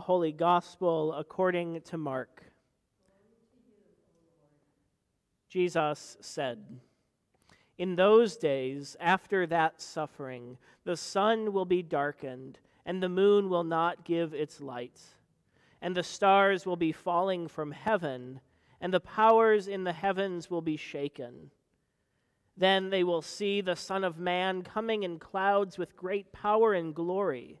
The Holy Gospel according to Mark. Jesus said, In those days, after that suffering, the sun will be darkened, and the moon will not give its light, and the stars will be falling from heaven, and the powers in the heavens will be shaken. Then they will see the Son of Man coming in clouds with great power and glory.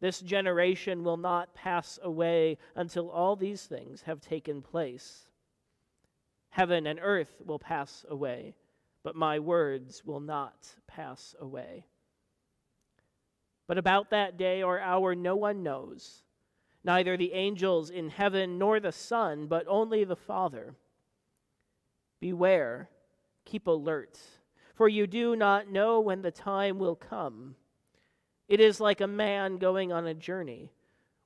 this generation will not pass away until all these things have taken place. Heaven and earth will pass away but my words will not pass away. But about that day or hour no one knows, neither the angels in heaven nor the Son, but only the Father. Beware, keep alert, for you do not know when the time will come. It is like a man going on a journey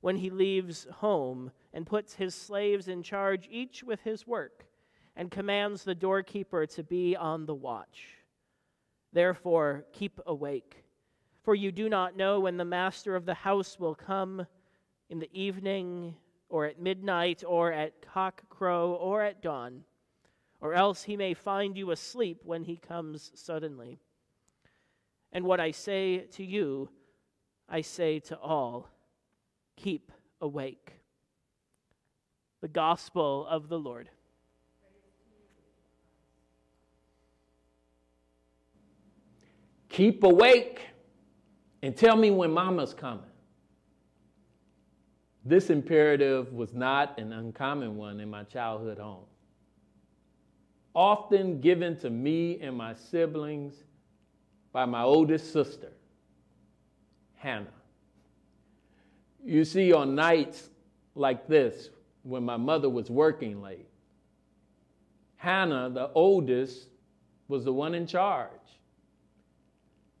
when he leaves home and puts his slaves in charge, each with his work and commands the doorkeeper to be on the watch. Therefore, keep awake, for you do not know when the master of the house will come in the evening, or at midnight, or at cock crow, or at dawn, or else he may find you asleep when he comes suddenly. And what I say to you, I say to all keep awake. The Gospel of the Lord. Keep awake and tell me when mama's coming. This imperative was not an uncommon one in my childhood home. Often given to me and my siblings by my oldest sister, Hannah. You see, on nights like this, when my mother was working late, Hannah, the oldest, was the one in charge.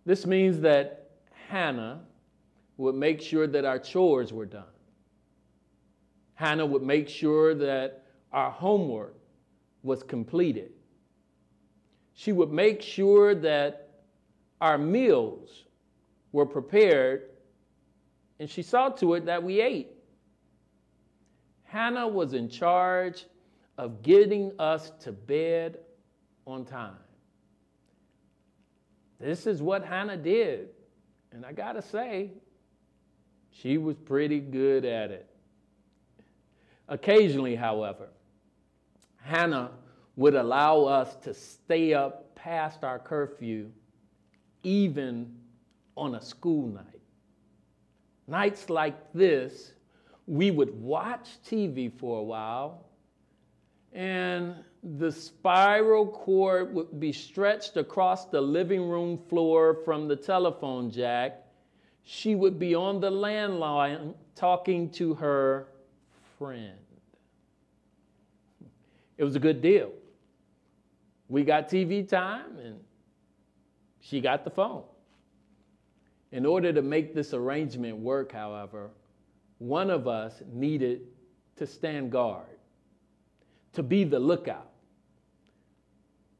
This means that Hannah would make sure that our chores were done. Hannah would make sure that our homework was completed. She would make sure that our meals were prepared, and she saw to it that we ate. Hannah was in charge of getting us to bed on time. This is what Hannah did. And I got to say, she was pretty good at it. Occasionally, however, Hannah would allow us to stay up past our curfew, even on a school night. Nights like this, we would watch TV for a while and the spiral cord would be stretched across the living room floor from the telephone jack. She would be on the landline talking to her friend. It was a good deal. We got TV time and she got the phone. In order to make this arrangement work, however, one of us needed to stand guard to be the lookout.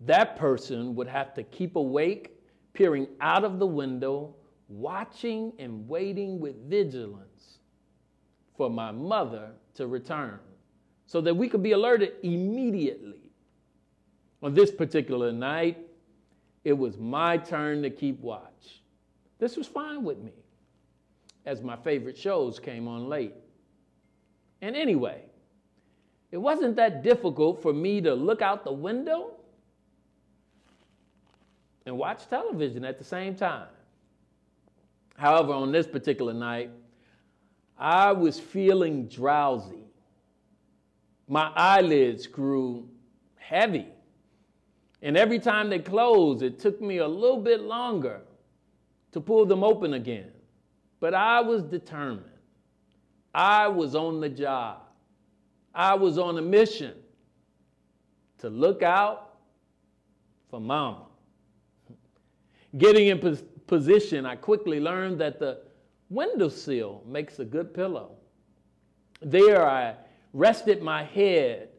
That person would have to keep awake, peering out of the window, watching and waiting with vigilance for my mother to return so that we could be alerted immediately. On this particular night, it was my turn to keep watch. This was fine with me, as my favorite shows came on late. And anyway, it wasn't that difficult for me to look out the window and watch television at the same time. However, on this particular night, I was feeling drowsy. My eyelids grew heavy. And every time they closed, it took me a little bit longer to pull them open again. But I was determined. I was on the job. I was on a mission. to look out for mama. Getting in pos- position, I quickly learned that the windowsill makes a good pillow. There, I rested my head.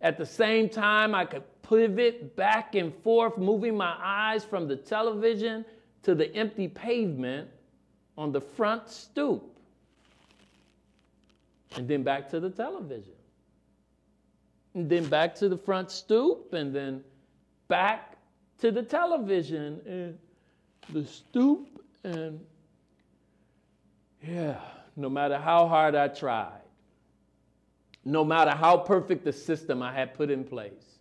At the same time, I could pivot back and forth, moving my eyes from the television to the empty pavement on the front stoop, and then back to the television. And then back to the front stoop, and then back to the television and the stoop. And yeah, no matter how hard I tried, no matter how perfect the system I had put in place,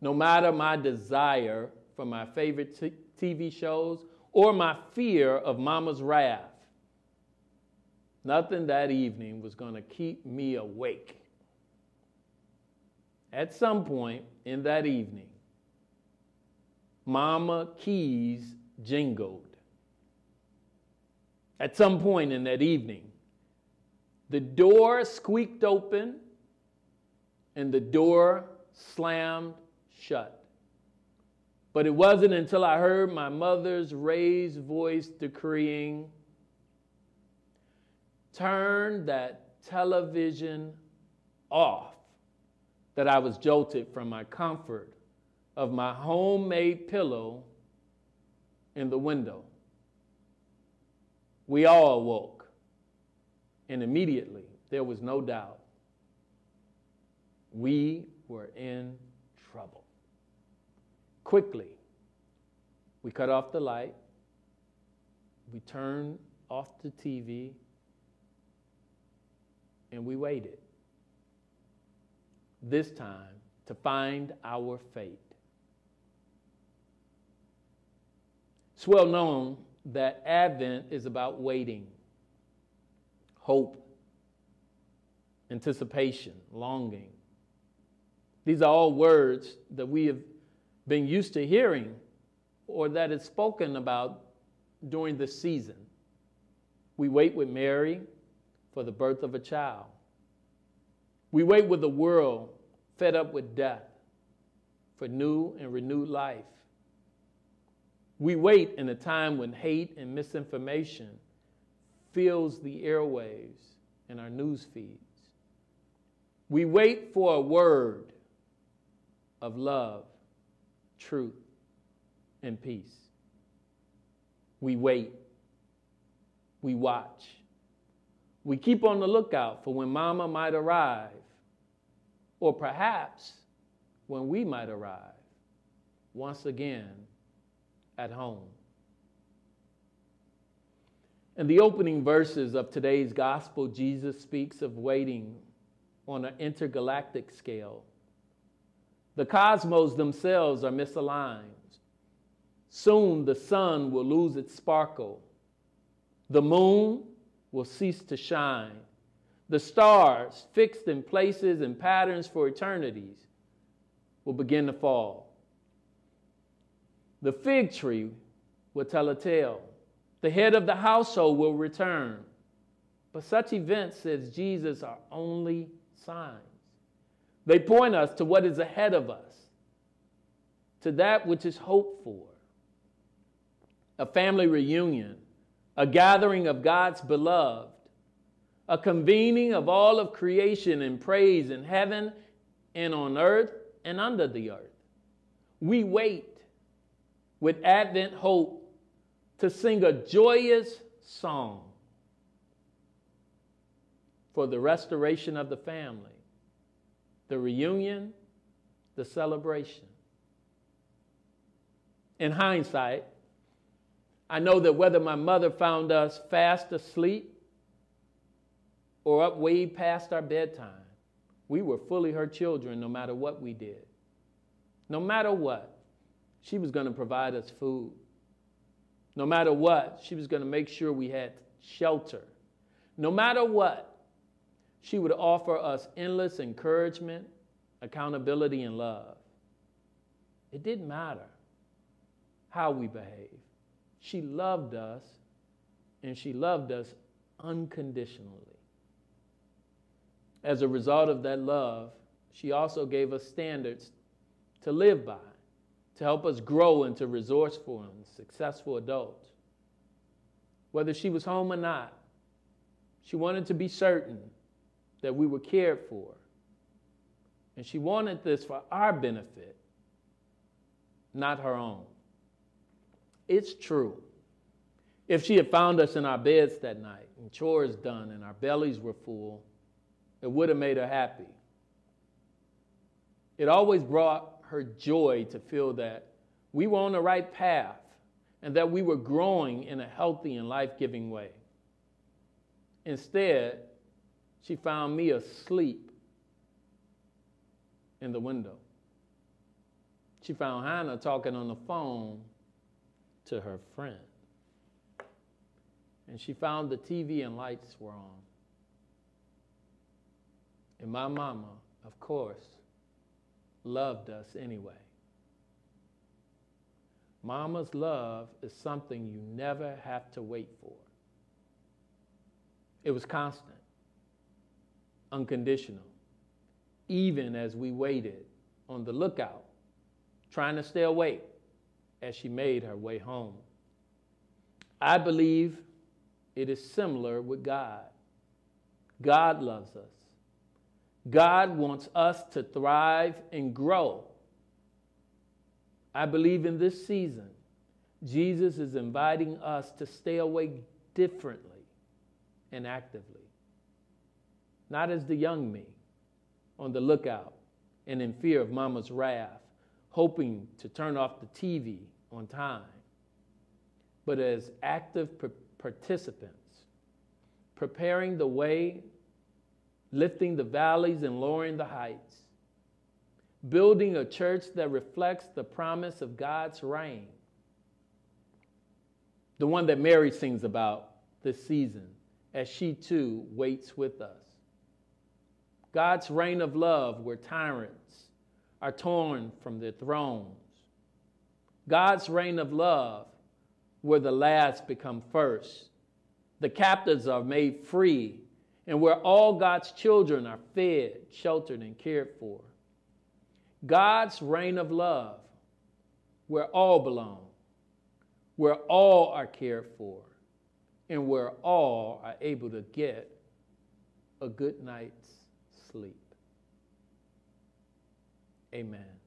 no matter my desire for my favorite t- TV shows or my fear of mama's wrath, nothing that evening was going to keep me awake. At some point in that evening, Mama Keys jingled. At some point in that evening, the door squeaked open and the door slammed shut. But it wasn't until I heard my mother's raised voice decreeing, Turn that television off, that I was jolted from my comfort of my homemade pillow in the window. We all awoke, and immediately there was no doubt we were in trouble. Quickly, we cut off the light, we turned off the TV, and we waited. This time to find our fate. It's well known that Advent is about waiting, hope, anticipation, longing. These are all words that we have been used to hearing or that is spoken about during the season. We wait with Mary for the birth of a child. We wait with the world fed up with death for new and renewed life. We wait in a time when hate and misinformation fills the airwaves and our news feeds. We wait for a word of love, truth, and peace. We wait. We watch. We keep on the lookout for when mama might arrive, or perhaps when we might arrive once again at home. In the opening verses of today's gospel, Jesus speaks of waiting on an intergalactic scale. The cosmos themselves are misaligned. Soon the sun will lose its sparkle. The moon will cease to shine. The stars, fixed in places and patterns for eternities, will begin to fall. The fig tree will tell a tale. The head of the household will return. But such events, says Jesus, are only signs. They point us to what is ahead of us, to that which is hoped for. A family reunion, a gathering of God's beloved, a convening of all of creation in praise in heaven and on earth and under the earth. We wait with Advent hope to sing a joyous song for the restoration of the family, the reunion, the celebration. In hindsight, I know that whether my mother found us fast asleep or up way past our bedtime, we were fully her children no matter what we did. No matter what. She was going to provide us food. No matter what, she was going to make sure we had shelter. No matter what, she would offer us endless encouragement, accountability, and love. It didn't matter how we behaved. She loved us, and she loved us unconditionally. As a result of that love, she also gave us standards to live by, to help us grow into resourceful and successful adults. Whether she was home or not, she wanted to be certain that we were cared for. And she wanted this for our benefit, not her own. It's true. If she had found us in our beds that night and chores done and our bellies were full, it would have made her happy. It always brought her joy to feel that we were on the right path and that we were growing in a healthy and life giving way. Instead, she found me asleep in the window. She found Hannah talking on the phone to her friend. And she found the TV and lights were on. And my mama, of course, loved us anyway. Mama's love is something you never have to wait for. It was constant, unconditional, even as we waited on the lookout, trying to stay awake as she made her way home. I believe it is similar with God. God loves us. God wants us to thrive and grow. I believe in this season, Jesus is inviting us to stay awake differently and actively. Not as the young me, on the lookout and in fear of mama's wrath, hoping to turn off the TV on time, but as active participants, preparing the way lifting the valleys and lowering the heights, building a church that reflects the promise of God's reign. The one that Mary sings about this season as she too waits with us. God's reign of love where tyrants are torn from their thrones. God's reign of love where the last become first. The captives are made free and where all God's children are fed, sheltered, and cared for. God's reign of love, where all belong, where all are cared for, and where all are able to get a good night's sleep. Amen.